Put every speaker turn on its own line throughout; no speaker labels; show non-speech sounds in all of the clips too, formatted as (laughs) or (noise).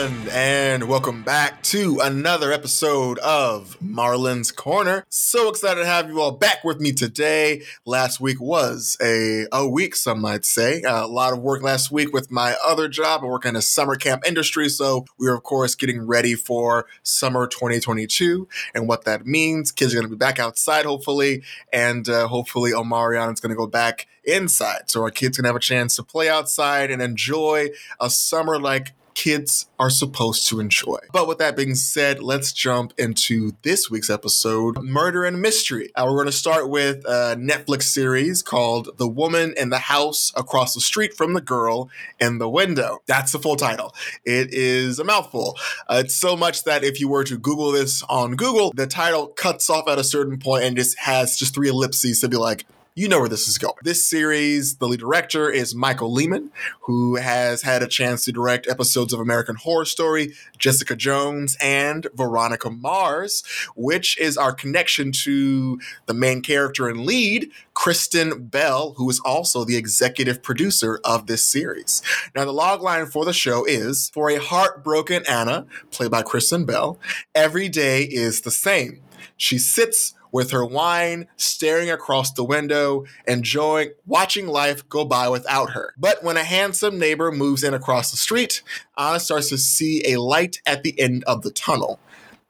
Everyone, and welcome back to another episode of Marlon's Corner. So excited to have you all back with me today. Last week was a, a week, some might say. a lot of work last week with my other job. I work in a summer camp industry, so we are, of course, getting ready for summer 2022 and what that means. Kids are going to be back outside, hopefully, and uh, hopefully Omicron is going to go back inside. So our kids can have a chance to play outside and enjoy a summer like kids are supposed to enjoy. But with that being said, let's jump into this week's episode Murder and Mystery. Uh, we're going to start with a Netflix series called The Woman in the House Across the Street from the Girl in the Window. That's the full title. It is a mouthful. Uh, it's so much that if you were to Google this on Google, the title cuts off at a certain point and just has just three ellipses to be like, you know where this is going. This series, the lead director is Michael Lehmann, who has had a chance to direct episodes of American Horror Story, Jessica Jones, and Veronica Mars, which is our connection to the main character and lead, Kristen Bell, who is also the executive producer of this series. Now, the logline for the show is For a heartbroken Anna, played by Kristen Bell, every day is the same. She sits with her wine, staring across the window, enjoying watching life go by without her. But when a handsome neighbor moves in across the street, Anna starts to see a light at the end of the tunnel.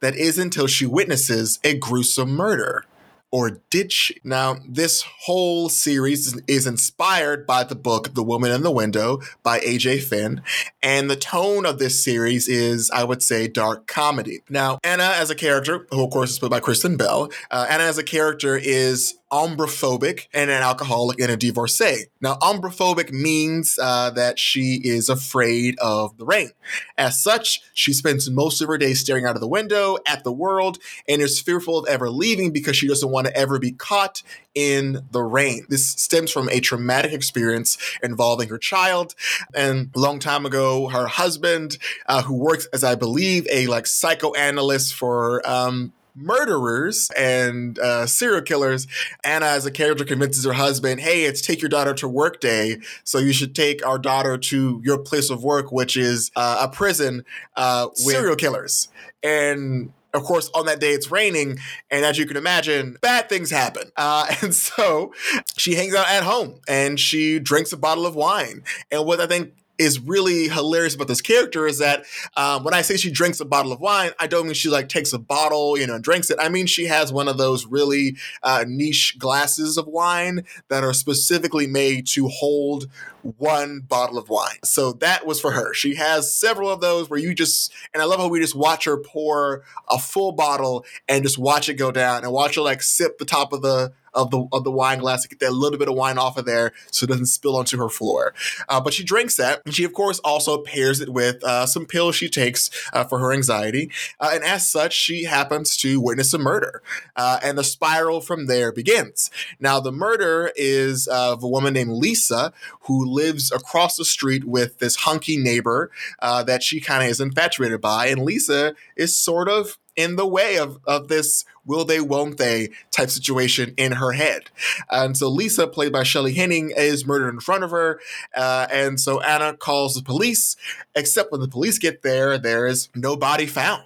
That is until she witnesses a gruesome murder or did she? Now, this whole series is inspired by the book The Woman in the Window by AJ Finn. And the tone of this series is, I would say, dark comedy. Now, Anna as a character, who of course is played by Kristen Bell, uh, Anna as a character is ombrophobic and an alcoholic and a divorcee. Now, ombrophobic means uh, that she is afraid of the rain. As such, she spends most of her day staring out of the window at the world and is fearful of ever leaving because she doesn't want to ever be caught in the rain. This stems from a traumatic experience involving her child. And a long time ago, her husband, uh, who works as I believe a like psychoanalyst for um, murderers and uh, serial killers, Anna, as a character, convinces her husband, "Hey, it's take your daughter to work day, so you should take our daughter to your place of work, which is uh, a prison uh, with serial killers." And of course, on that day it's raining, and as you can imagine, bad things happen. (laughs) Uh, and so she hangs out at home and she drinks a bottle of wine. And what I think is really hilarious about this character is that um, when I say she drinks a bottle of wine, I don't mean she like takes a bottle, you know, and drinks it. I mean she has one of those really uh, niche glasses of wine that are specifically made to hold one bottle of wine. So that was for her. She has several of those where you just, and I love how we just watch her pour a full bottle and just watch it go down and watch her like sip the top of the of the of the wine glass to get that little bit of wine off of there so it doesn't spill onto her floor. Uh, but she drinks that, and she of course also pairs it with uh, some pills she takes uh, for her anxiety, uh, and as such, she happens to witness a murder, uh, and the spiral from there begins. Now, the murder is of a woman named Lisa who lives across the street with this hunky neighbor uh, that she kind of is infatuated by, and Lisa is sort of in the way of, of this will they, won't they type situation in her head. And so Lisa, played by Shelley Hennig, is murdered in front of her. Uh, and so Anna calls the police, except when the police get there, there is no body found.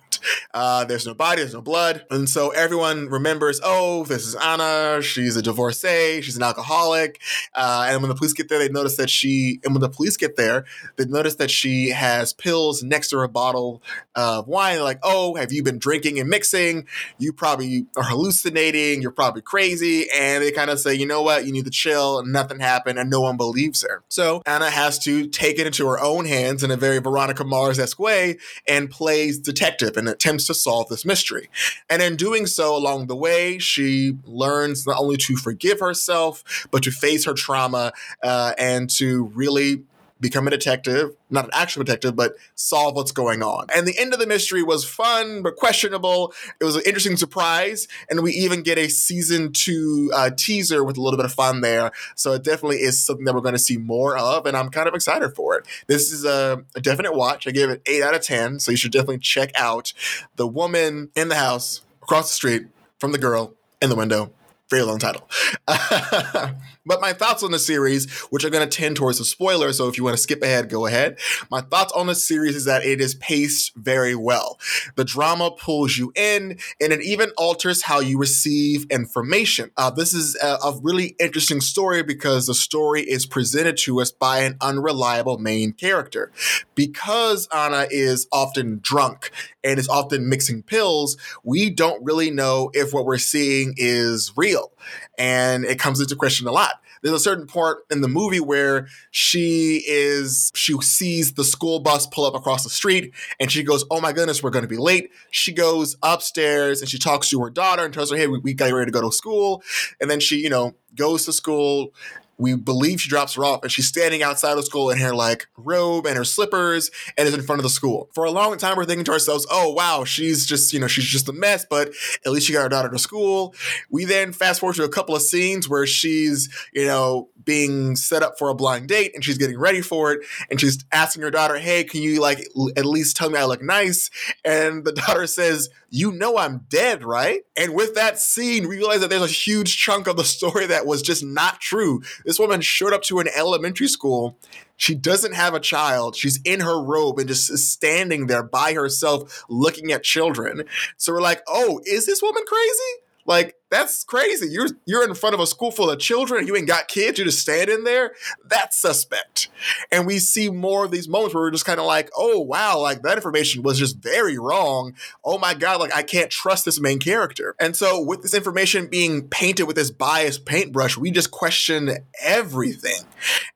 Uh, there's no body, there's no blood. And so everyone remembers, oh, this is Anna. She's a divorcee. She's an alcoholic. Uh, and when the police get there, they notice that she, and when the police get there, they notice that she has pills next to her bottle of wine. They're like, oh, have you been drinking and mixing? You probably are hallucinating. You're probably crazy. And they kind of say, you know what? You need to chill. Nothing happened. And no one believes her. So Anna has to take it into her own hands in a very Veronica Mars esque way and plays detective and attempts to solve this mystery. And in doing so, along the way, she learns not only to forgive herself, but to face her trauma uh, and to really become a detective, not an actual detective, but solve what's going on. And the end of the mystery was fun but questionable. It was an interesting surprise, and we even get a season two uh, teaser with a little bit of fun there. So it definitely is something that we're going to see more of, and I'm kind of excited for it. This is a, a definite watch. I gave it eight out of ten, so you should definitely check out the woman in the house across the street from the girl in the window very long title. (laughs) but my thoughts on the series, which are going to tend towards a spoiler, so if you want to skip ahead, go ahead. My thoughts on the series is that it is paced very well. The drama pulls you in, and it even alters how you receive information. Uh, this is a, a really interesting story because the story is presented to us by an unreliable main character. Because Anna is often drunk and is often mixing pills, we don't really know if what we're seeing is real. And it comes into question a lot. There's a certain part in the movie where she is, she sees the school bus pull up across the street and she goes, Oh my goodness, we're going to be late. She goes upstairs and she talks to her daughter and tells her, Hey, we, we got ready to go to school. And then she, you know, goes to school we believe she drops her off and she's standing outside of school in her like robe and her slippers and is in front of the school. For a long time, we're thinking to ourselves, oh, wow, she's just, you know, she's just a mess, but at least she got her daughter to school. We then fast forward to a couple of scenes where she's, you know, being set up for a blind date and she's getting ready for it and she's asking her daughter, "Hey, can you like l- at least tell me I look nice?" And the (laughs) daughter says, "You know I'm dead, right?" And with that scene, we realize that there's a huge chunk of the story that was just not true. This woman showed up to an elementary school. She doesn't have a child. She's in her robe and just standing there by herself looking at children. So we're like, "Oh, is this woman crazy?" Like that's crazy. You're you're in front of a school full of children. You ain't got kids. You're just standing there. That's suspect. And we see more of these moments where we're just kind of like, oh wow, like that information was just very wrong. Oh my god, like I can't trust this main character. And so with this information being painted with this biased paintbrush, we just question everything.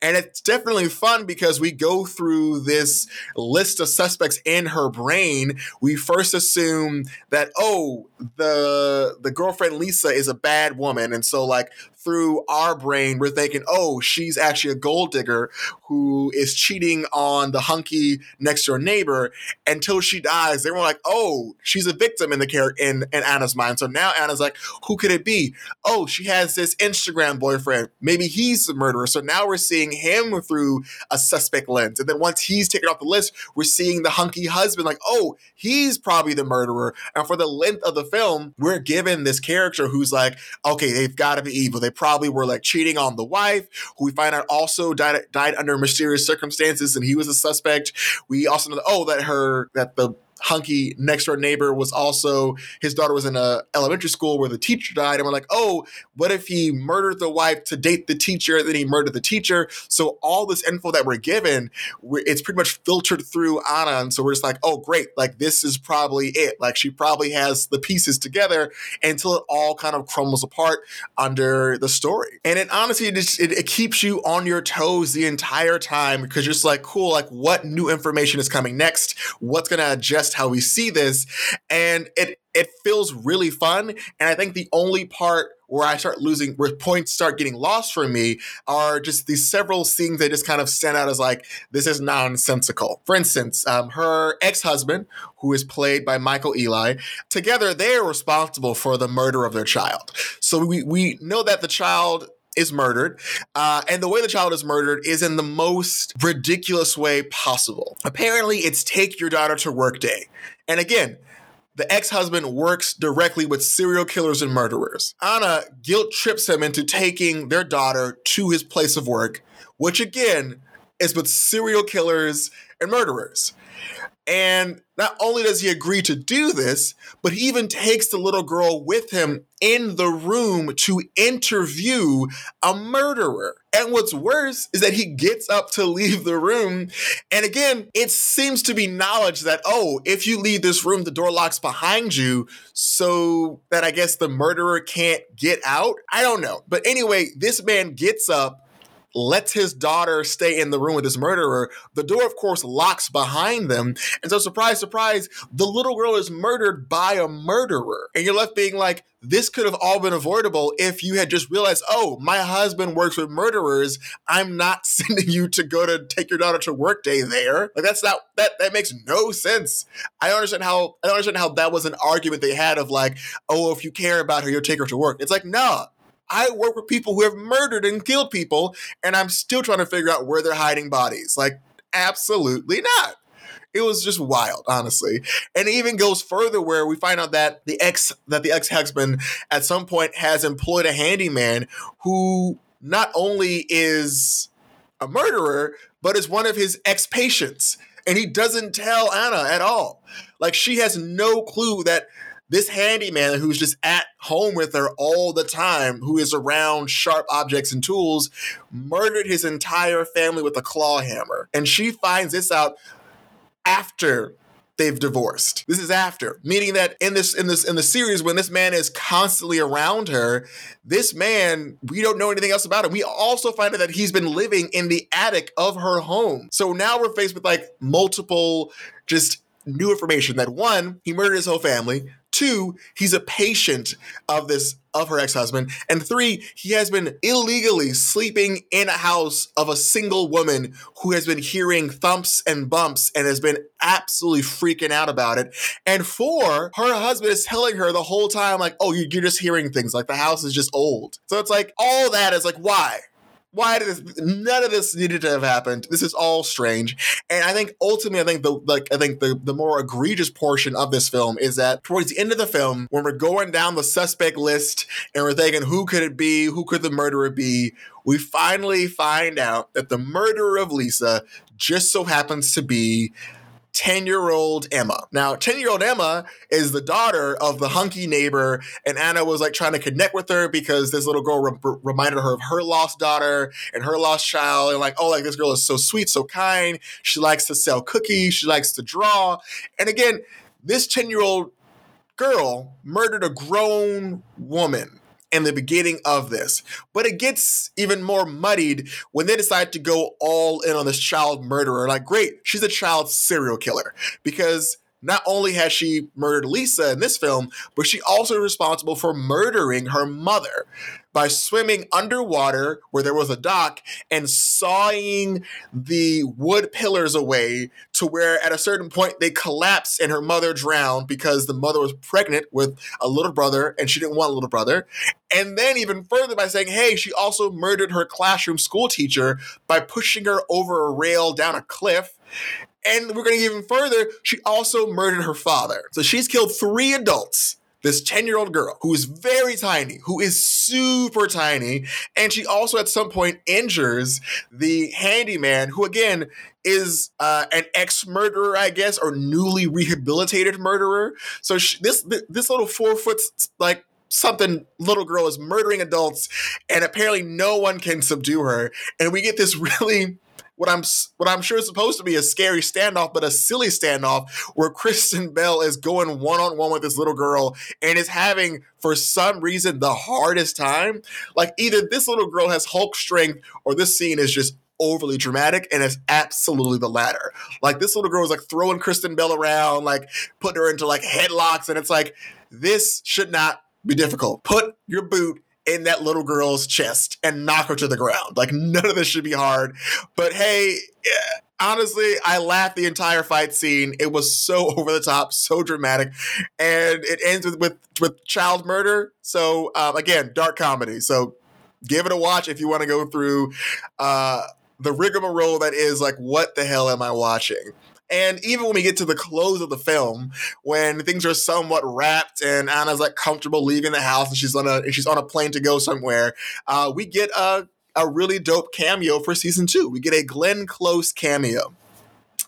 And it's definitely fun because we go through this list of suspects in her brain. We first assume that oh the the girlfriend Lisa is a bad woman. And so, like, through our brain, we're thinking, oh, she's actually a gold digger who is cheating on the hunky next door neighbor until she dies. They were like, oh, she's a victim in the character in, in Anna's mind. So now Anna's like, who could it be? Oh, she has this Instagram boyfriend. Maybe he's the murderer. So now we're seeing him through a suspect lens. And then once he's taken off the list, we're seeing the hunky husband, like, oh, he's probably the murderer. And for the length of the film, we're given this character who's like, okay, they've got to be evil. They probably were like cheating on the wife, who we find out also died died under mysterious circumstances, and he was a suspect. We also know, oh, that her that the hunky next door neighbor was also his daughter was in a elementary school where the teacher died and we're like oh what if he murdered the wife to date the teacher then he murdered the teacher? So all this info that we're given it's pretty much filtered through anna and so we're just like oh great like this is probably it. Like she probably has the pieces together until it all kind of crumbles apart under the story. And it honestly it, just, it, it keeps you on your toes the entire time because you're just like cool like what new information is coming next? What's going to adjust how we see this. And it it feels really fun. And I think the only part where I start losing, where points start getting lost for me, are just these several scenes that just kind of stand out as like, this is nonsensical. For instance, um, her ex husband, who is played by Michael Ealy, together they are responsible for the murder of their child. So we, we know that the child is murdered. Uh, and the way the child is murdered is in the most ridiculous way possible. Apparently, it's take your daughter to work day. And again, the ex husband works directly with serial killers and murderers. Anna guilt trips him into taking their daughter to his place of work, which again is with serial killers and murderers. And not only does he agree to do this, but he even takes the little girl with him in the room to interview a murderer. And what's worse is that he gets up to leave the room. And again, it seems to be knowledge that, oh, if you leave this room, the door locks behind you so that I guess the murderer can't get out. I don't know. But anyway, this man gets up lets his daughter stay in the room with this murderer. The door, of course, locks behind them. And so, surprise, surprise, the little girl is murdered by a murderer. And you're left being like, this could have all been avoidable if you had just realized, oh, my husband works with murderers. I'm not (laughs) sending you to go to take your daughter to work day there. Like that's not that that makes no sense. I don't understand how I don't understand how that was an argument they had of like, oh, if you care about her, you'll take her to work. It's like, nah, I work with people who have murdered and killed people, and I'm still trying to figure out where they're hiding bodies. Like, absolutely not. it was just wild, honestly. And it even goes further where we find out that the ex that the ex husband at some point has employed a handyman who not only is a murderer, but is one of his ex patients. And he doesn't tell Anna at all. Like she has no clue that this handyman who's just at home with her all the time, who is around sharp objects and tools, murdered his entire family with a claw hammer. And she finds this out after they've divorced. This is after, meaning that in this in this in the series when this man is constantly around her, this man we don't know anything else about him. We also find out that he's been living in the attic of her home. So now we're faced with like multiple just new information that one, he murdered his whole family. Two, he's a patient of this of her ex-husband. And three, he has been illegally sleeping in a house of a single woman who has been hearing thumps and bumps and has been absolutely freaking out about it. And four, her husband is telling her the whole time, like, oh, you're just hearing things, like the house is just old. So it's like all that is like, why? Why did this none of this needed to have happened. This is all strange. And i think ultimately i think the like i think the, the more egregious portion of this film is that towards the end of the film when we're going down the suspect list and we're thinking who could it be? Who could the murderer be? We finally find out that the murderer of lisa just so happens to be 10 year old Emma. Now, 10 year old Emma is the daughter of the hunky neighbor, and Anna was like trying to connect with her because this little girl re- reminded her of her lost daughter and her lost child. And like, oh, like this girl is so sweet, so kind. She likes to sell cookies, she likes to draw. And again, this 10 year old girl murdered a grown woman in the beginning of this. But it gets even more muddied when they decide to go all in on this child murderer. Like, great, she's a child serial killer because not only has she murdered Lisa in this film, but she also is responsible for murdering her mother by swimming underwater where there was a dock and sawing the wood pillars away to where at a certain point they collapsed and her mother drowned because the mother was pregnant with a little brother and she didn't want a little brother. And then even further by saying, hey, she also murdered her classroom school teacher by pushing her over a rail down a cliff. And we're going to even further, she also murdered her father. So she's killed three adults. This 10 year old girl who is very tiny, who is super tiny. And she also at some point injures the handyman, who again is uh, an ex murderer, I guess, or newly rehabilitated murderer. So she, this, this little four foot, like, something little girl is murdering adults and apparently no one can subdue her and we get this (laughs) really what I'm what I'm sure is supposed to be a scary standoff, but a silly standoff where Kristen Bell is going one on one with this little girl and is having for some reason the hardest time. Like either this little girl has Hulk strength or this scene is just overly dramatic and it's absolutely the latter. Like this little girl is like throwing Kristen Bell around, like putting her into like headlocks, and it's like this should not be difficult. Put your boot in that little girl's chest and knock her to the ground. Like none of this should be hard. But hey, honestly, I laughed the entire fight scene. It was so (laughs) over the top, so dramatic, and it ends with with, with child murder. So um, again, dark comedy. So give it a watch if you want to go through uh, the rigmarole that is like, what the hell am I watching? And even when we get to the close of the film, when things are somewhat wrapped and Anna's like comfortable leaving the house and she's on a she's on a plane to go somewhere, uh, we get a a really dope cameo for season two. We get a Glenn Close cameo.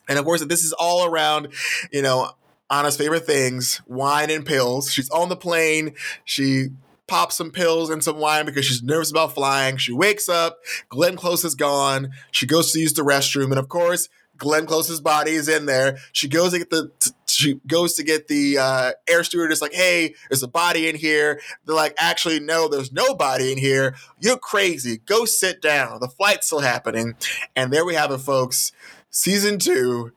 And of course, this is all around, you know, Anna's favorite things, wine and pills. She's on the plane. She pops some pills and some wine because she's nervous about flying. She wakes up. Glenn Close is gone. She goes to use the restroom. And of course, Glenn Close's body is in there. She goes to get the she goes to get the uh, air stewardess like, hey, there's a body in here. They're like, actually, no, there's no body in here. You're crazy. Go sit down. The flight's still happening. And there we have it, folks. Season two,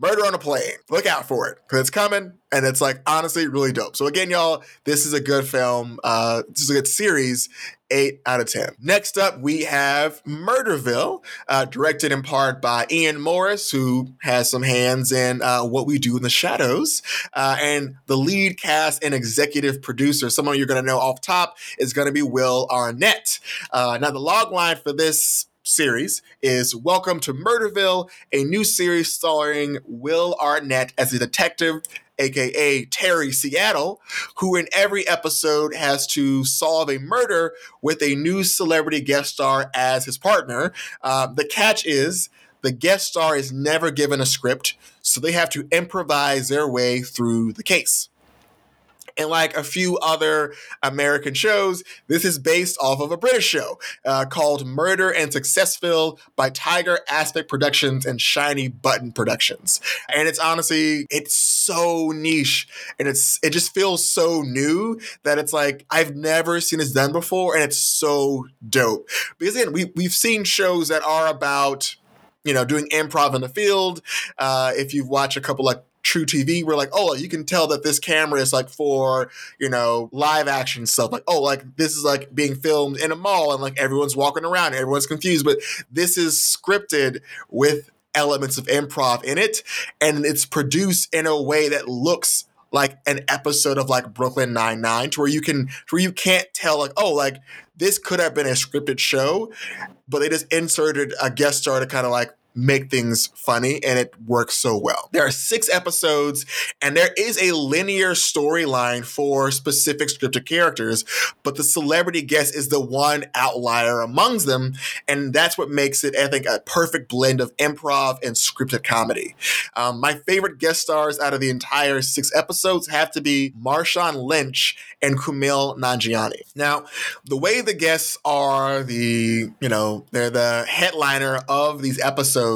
Murder on a Plane. Look out for it because it's coming and it's like honestly really dope. So again, y'all, this is a good film. Uh, this is a good series. Eight out of ten. Next up, we have Murderville, uh, directed in part by Ian Morris, who has some hands in uh, What We Do in the Shadows, uh, and the lead cast and executive producer. Someone you're going to know off top is going to be Will Arnett. Uh, now, the log line for this series is Welcome to Murderville, a new series starring Will Arnett as a detective aka Terry Seattle, who in every episode has to solve a murder with a new celebrity guest star as his partner. Uh, the catch is the guest star is never given a script, so they have to improvise their way through the case and like a few other American shows, this is based off of a British show uh, called Murder in Successville by Tiger Aspect Productions and Shiny Button Productions. And it's honestly, it's so niche and it's it just feels so new that it's like I've never seen this done before, and it's so dope. Because again, we we've seen shows that are about you know, doing improv in the field. Uh, if you've watched a couple like truTV, we're like, oh, you can tell that this camera is like for, you know, live action stuff. Like, oh, like this is like being filmed in a mall and like everyone's walking around, everyone's confused. But this is scripted with elements of improv in it. And it's produced in a way that looks like an episode of like Brooklyn Nine Nine, to where you can, to where you can't tell like, oh, like this could have been a scripted show, but they just inserted a guest star to kind of like make things funny and it works so well. There are six episodes and there is a linear storyline for specific scripted characters, but the celebrity guest is the one outlier amongst them. And that's what makes it, I think, a perfect blend of improv and scripted comedy. Um, my favorite guest stars out of the entire six episodes have to be Marshawn Lynch and Kumail Nanjiani. Now, the way the guests are the, you know, they're the headliner of these episodes,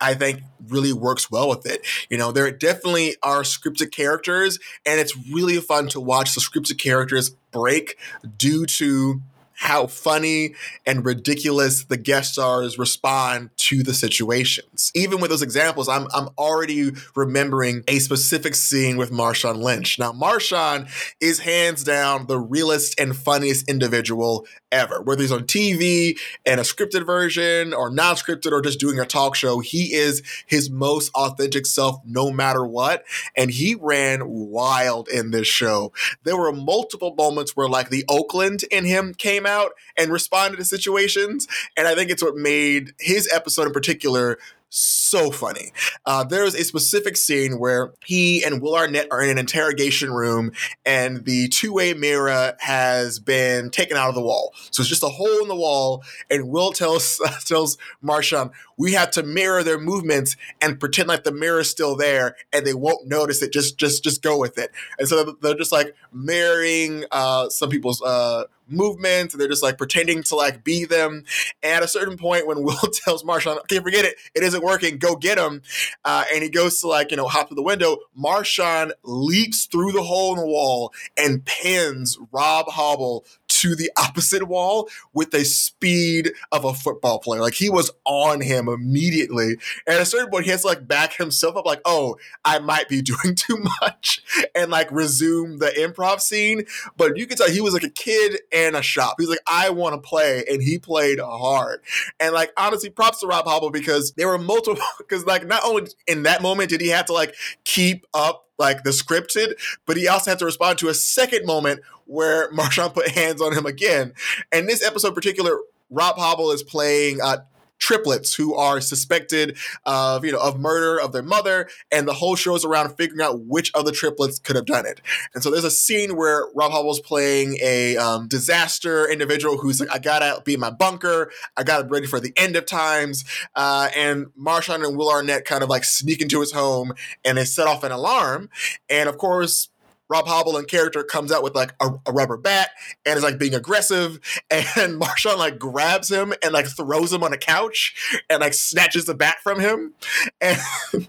I think really works well with it. You know, there definitely are scripted characters, and it's really fun to watch the scripted characters break due to how funny and ridiculous the guest stars respond to the situations. Even with those examples, I'm I'm already remembering a specific scene with Marshawn Lynch. Now, Marshawn is hands down the realest and funniest individual ever. Whether he's on TV and a scripted version or non-scripted or just doing a talk show, he is his most authentic self no matter what. And he ran wild in this show. There were multiple moments where like the Oakland in him came out and responded to situations. And I think it's what made his episode in particular so funny. Uh, there's a specific scene where he and Will Arnett are in an interrogation room, and the two-way mirror has been taken out of the wall. So it's just a hole in the wall, and Will tells (laughs) tells Marshawn, "We have to mirror their movements and pretend like the mirror is still there, and they won't notice it. Just just just go with it." And so they're just like mirroring uh, some people's uh, movements and they're just like pretending to like be them. And at a certain point, when (laughs) Will tells Marshawn, okay, forget it, it isn't working, go get him. Uh, and he goes to like, you know, hop through the window. Marshawn leaps through the hole in the wall and pins Rob Huebel to the (laughs) opposite wall with the speed of a football player. Like he was on him immediately. And at a certain point, he has to like back himself up, like, oh, I might be (laughs) doing too much, and like resume the improv scene. But you can tell he was like a kid and a shop. He's like, I want to play, and he played hard. And like honestly, props to Rob Huebel because there were multiple (laughs) because like not only in that moment did he have to like keep up like the scripted, but he also had to respond to a second moment where (laughs) Marshawn put hands on him again. And this episode in particular, Rob Huebel is playing uh, triplets who are suspected of you know of murder of their mother and the whole show is around figuring out which of the triplets could have done it. And so there's a scene where rob huebel's playing a um, disaster individual who's like i gotta be in my bunker. I gotta be ready for the end of times. Uh, and marshawn and will arnett kind of like sneak into his home and they set off an alarm. And of course Rob Huebel in character comes out with like a, a, rubber bat and is like being aggressive, (laughs) and Marshawn like grabs him and like throws him on a couch and like snatches the bat from him, and. (laughs)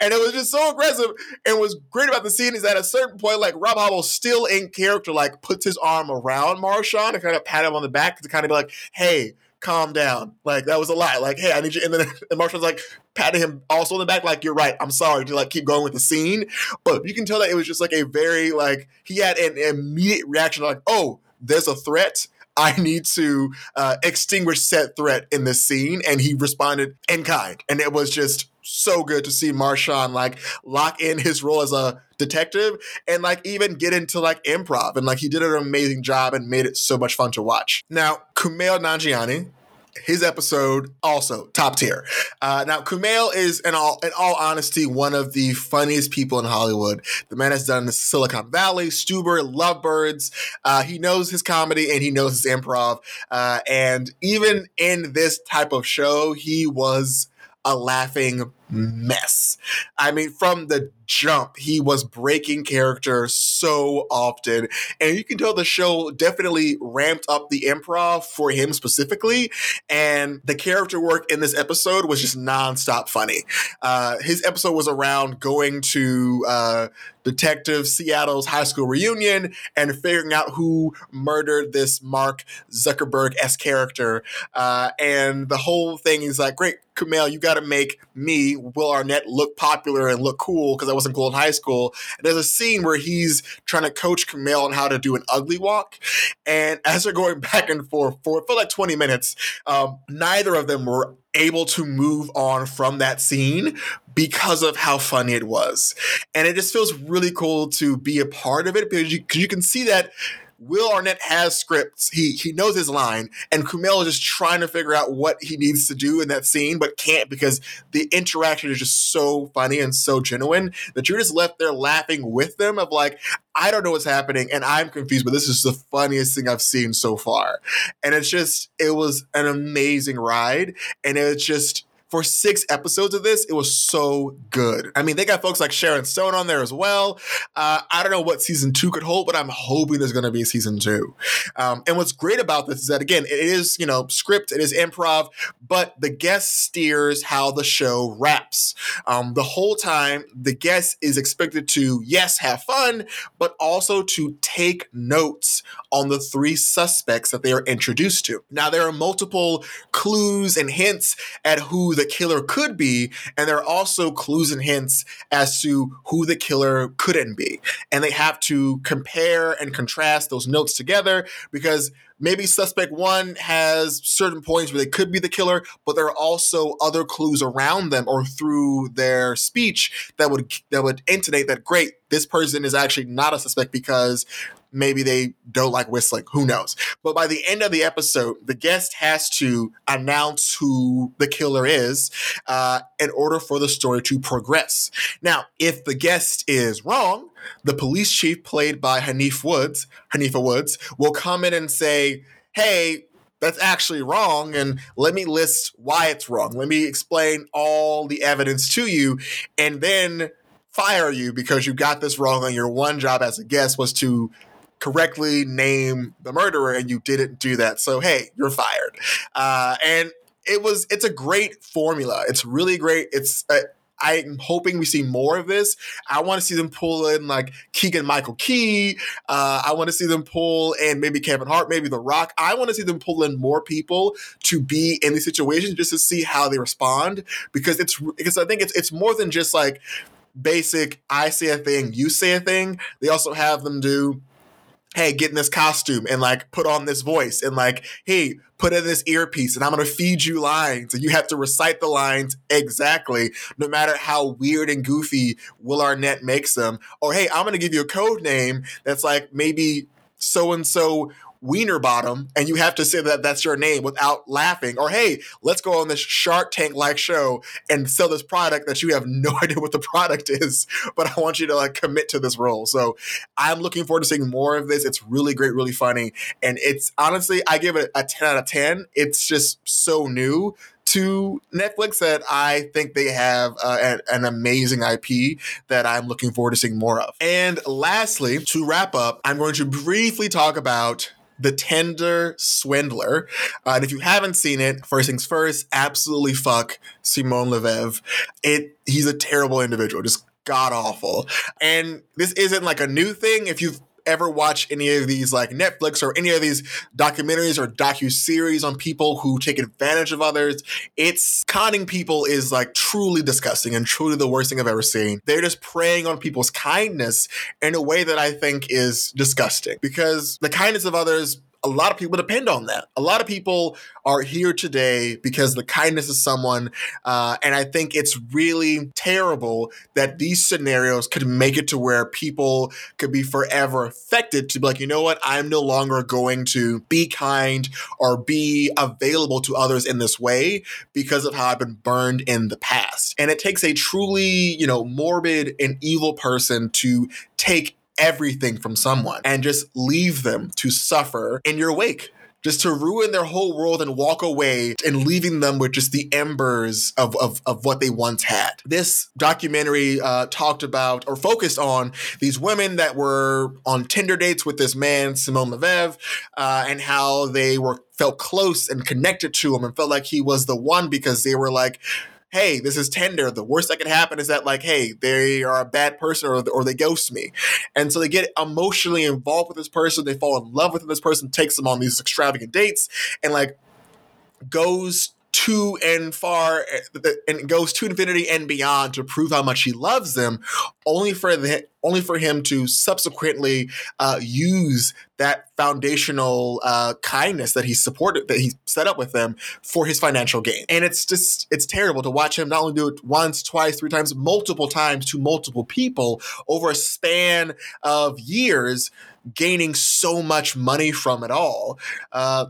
and it was just so aggressive. And what's great about the scene is at a certain point, like Rob Huebel still in character, like puts his arm around Marshawn and kind of pat him on the back to kind of be like, "Hey, calm down. Like that was a lot. Like, hey, I need you. And then (laughs) and Marshawn's like patting him also in the back, like, you're right. I'm sorry to like keep going with the scene. But you can tell that it was just like a very like he had an immediate reaction, like, oh, there's a threat. I need to uh, extinguish said threat in this scene. And he responded in kind. And it was just so good to see Marshawn like lock in his role as a detective and like even get into like improv. And like he did an amazing job and made it so much fun to watch. Now, Kumail Nanjiani, his episode also top tier. Uh, now Kumail is in all in all honesty one of the funniest people in Hollywood. The man has done Silicon Valley, Stuber, Lovebirds. Uh, he knows his comedy and he knows his improv. Uh, and even in this type of show, he was a laughing mess. I mean, from the jump, he was breaking character so often. And you can tell the show definitely ramped up the improv for him specifically. And the character work in this episode was just nonstop funny. Uh, his episode was around going to uh, Detective Seattle's high school reunion and figuring out who murdered this Mark Zuckerberg s character. Uh, and the whole thing is like, great, Kumail, you got to make me, Will Arnett, look popular and look cool because I wasn't cool in High School. And there's a scene where he's trying to coach Kumail on how to do an ugly walk. And (laughs) as they're going back and forth for, for like 20 minutes, um, neither of them were able to move on from that scene because of how funny it was. And it just feels really cool to be a part of it because you, you can see that Will Arnett has scripts. He he knows his line, and Kumail is just trying to figure out what he needs to do in that scene, but can't because the interaction is just so funny and so genuine that you're just left there laughing with them. Of like, I don't know what's happening, and I'm confused, but this is the funniest thing I've seen so far. And it's just, it was an amazing ride, and it's just for six episodes of this, it was so good. I mean, they got folks like Sharon Stone on there as well. Uh, I don't know what season two could hold, but I'm hoping there's going to be a season two. Um, and what's great about this is that, again, it is, you know, script, it is improv, but the guest steers how the show wraps. Um, the whole time, the guest is expected to, yes, have fun, but also to take notes on the three suspects that they are introduced to. Now, there are multiple clues and hints at who the the killer could be, and there are also clues and hints as to who the killer couldn't be. And they have to compare and contrast those notes together because maybe suspect one has certain points where they could be the killer, but there are also other clues around them or through their speech that would that would intimate that great, this person is actually not a suspect because maybe they don't like whistling. Who knows? But by the end of the episode, the guest has to announce who the killer is uh, in order for the story to progress. Now, if the guest is wrong, the police chief, played by Hanif Woods, Haneefah Woods, will come in and say, "Hey." That's actually wrong, and let me list why it's wrong. Let me explain all the evidence to you, and then fire you because you got this wrong and your one job as a guest was to correctly name the murderer and you didn't do that. So, hey, you're fired. Uh, and it was, it's a great formula. It's really great. It's, uh, I'm hoping we see more of this. I want to see them pull in like Keegan Michael Key. Uh, I want to see them pull in maybe Kevin Hart, maybe The Rock. I want to see them pull in more people to be in these situations just to see how they respond because it's because I think it's it's more than just like basic I say a thing, you say a thing. They also have them do hey, get in this costume and like put on this voice and like, hey, put in this earpiece and I'm to feed you lines. And you have to recite the lines exactly, no matter how weird and goofy Will Arnett makes them. Or, hey, I'm to give you a code name that's like maybe so and so Wiener Bottom, and you have to say that that's your name without laughing. Or hey, let's go on this Shark Tank like show and sell this product that you have no (laughs) idea what the product is, but I want you to like commit to this role. So I'm looking forward to seeing more of this. It's really great, really funny, and it's honestly I give it a 10 out of 10. It's just so new to Netflix that I think they have uh, an, an, amazing IP that I'm looking forward to seeing more of. And lastly, to wrap up, I'm going to briefly talk about the Tinder Swindler. Uh, and if you haven't seen it, first things first, absolutely fuck Simon Leviev. It he's a terrible individual, just god awful. And this isn't like a new thing. If you've ever watch any of these like Netflix or any of these documentaries or docu series on people who take advantage of others, it's conning people is like truly disgusting and truly the worst thing I've ever seen. They're just preying on people's kindness in a way that I think is disgusting because the kindness of others a lot of people depend on that. A lot of people are here today because the kindness of someone. Uh, and I think it's really terrible that these scenarios could make it to where people could be forever affected to be like, you know what? I'm no longer going to be kind or be available to others in this way because of how I've been burned in the past. And it takes a truly, you know, morbid and evil person to take everything from someone and just leave them to suffer in your wake just to ruin their whole world and walk away and leaving them with just the embers of, of, of what they once had. This documentary uh, talked about or focused on these women that were on Tinder dates with this man, Simon Leviev, uh, and how they were felt close and connected to him and felt like he was the one because they were like, hey, this is Tinder. The worst that can happen is that, like, hey, they are a bad person or, or they ghost me. And so they get emotionally involved with this person. They fall in love with this person, takes them on these extravagant dates, and like goes to and far and goes to infinity and beyond to prove how much he loves them only for the only for him to subsequently uh, use that foundational uh, kindness that he supported that he set up with them for his financial gain. And it's just it's terrible to watch him not only do it once twice three times multiple times to multiple people over a span of years gaining so much money from it all. Uh,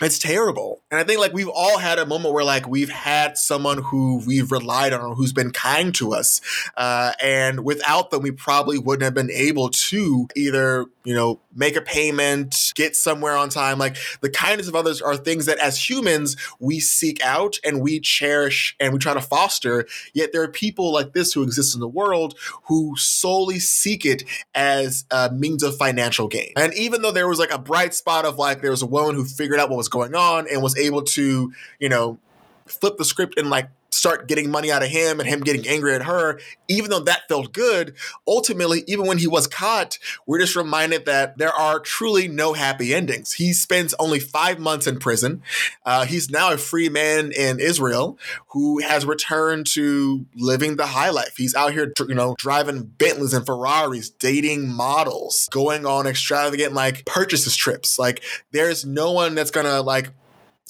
it's terrible. And I think like we've all had a moment where like we've had someone who we've relied on or who's been kind to us. Uh, and without them, we probably wouldn't have been able to either, you know, make a payment, get somewhere on time. Like the kindness of others are things that as humans, we seek out and we cherish and we try to foster. Yet there are people like this who exist in the world who solely seek it as a means of financial gain. And even though there was like a bright spot of like, there was a woman who figured out what was going on and was able to, you know, flip the script and like start getting money out of him and him getting angry at her, even though that felt good, ultimately, even when he was caught, we're just reminded that there are truly no happy endings. He spends only five months in prison. Uh, he's now a free man in Israel who has returned to living the high life. He's out here, you know, driving Bentleys and Ferraris, dating models, going on extravagant like purchases trips. Like there's no one that's gonna like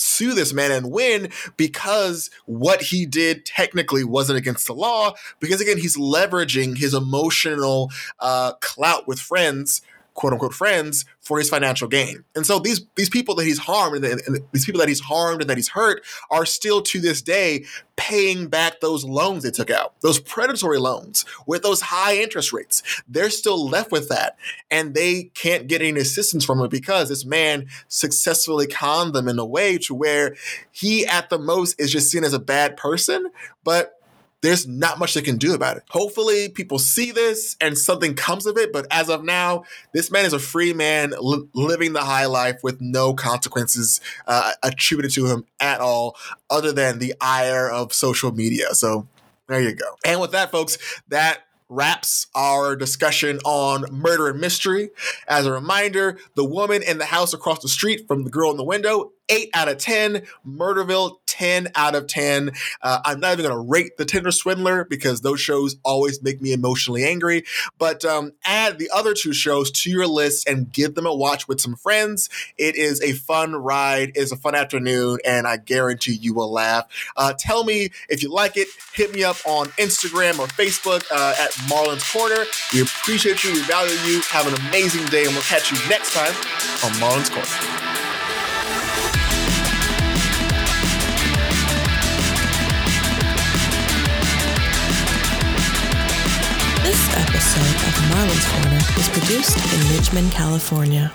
sue this man and win because what he did technically wasn't against the law. Because again, he's leveraging his emotional uh, clout with friends quote unquote friends for his financial gain. And so these these people that he's harmed and, and, these people that he's harmed and that he's hurt are still to this day paying back those loans they took out, those predatory loans with those high interest rates. They're still left with that and they can't get any assistance from it because this man successfully conned them in a way to where he at the most is just seen as a bad person, but there's not much they can do about it. Hopefully, people see this and something comes of it. But as of now, this man is a free man li- living the high life with no consequences uh, attributed to him at all, other than the ire of social media. So there you go. And with that, folks, that wraps our discussion on murder and mystery. As a reminder, the woman in the house across the street from the girl in the window 8 out of 10. Murderville, 10 out of 10. Uh, I'm not even going to rate The Tinder Swindler because those shows always make me emotionally angry. But um, add the other two shows to your list and give them a watch with some friends. It is a fun ride, it's a fun afternoon, and I guarantee you will laugh. Uh, tell me if you like it. Hit me up on Instagram or Facebook uh, at Marlon's Corner. We appreciate you, we value you. Have an amazing day, and we'll catch you next time on Marlon's Corner.
Episode of Marlon's Corner was produced in Richmond, California.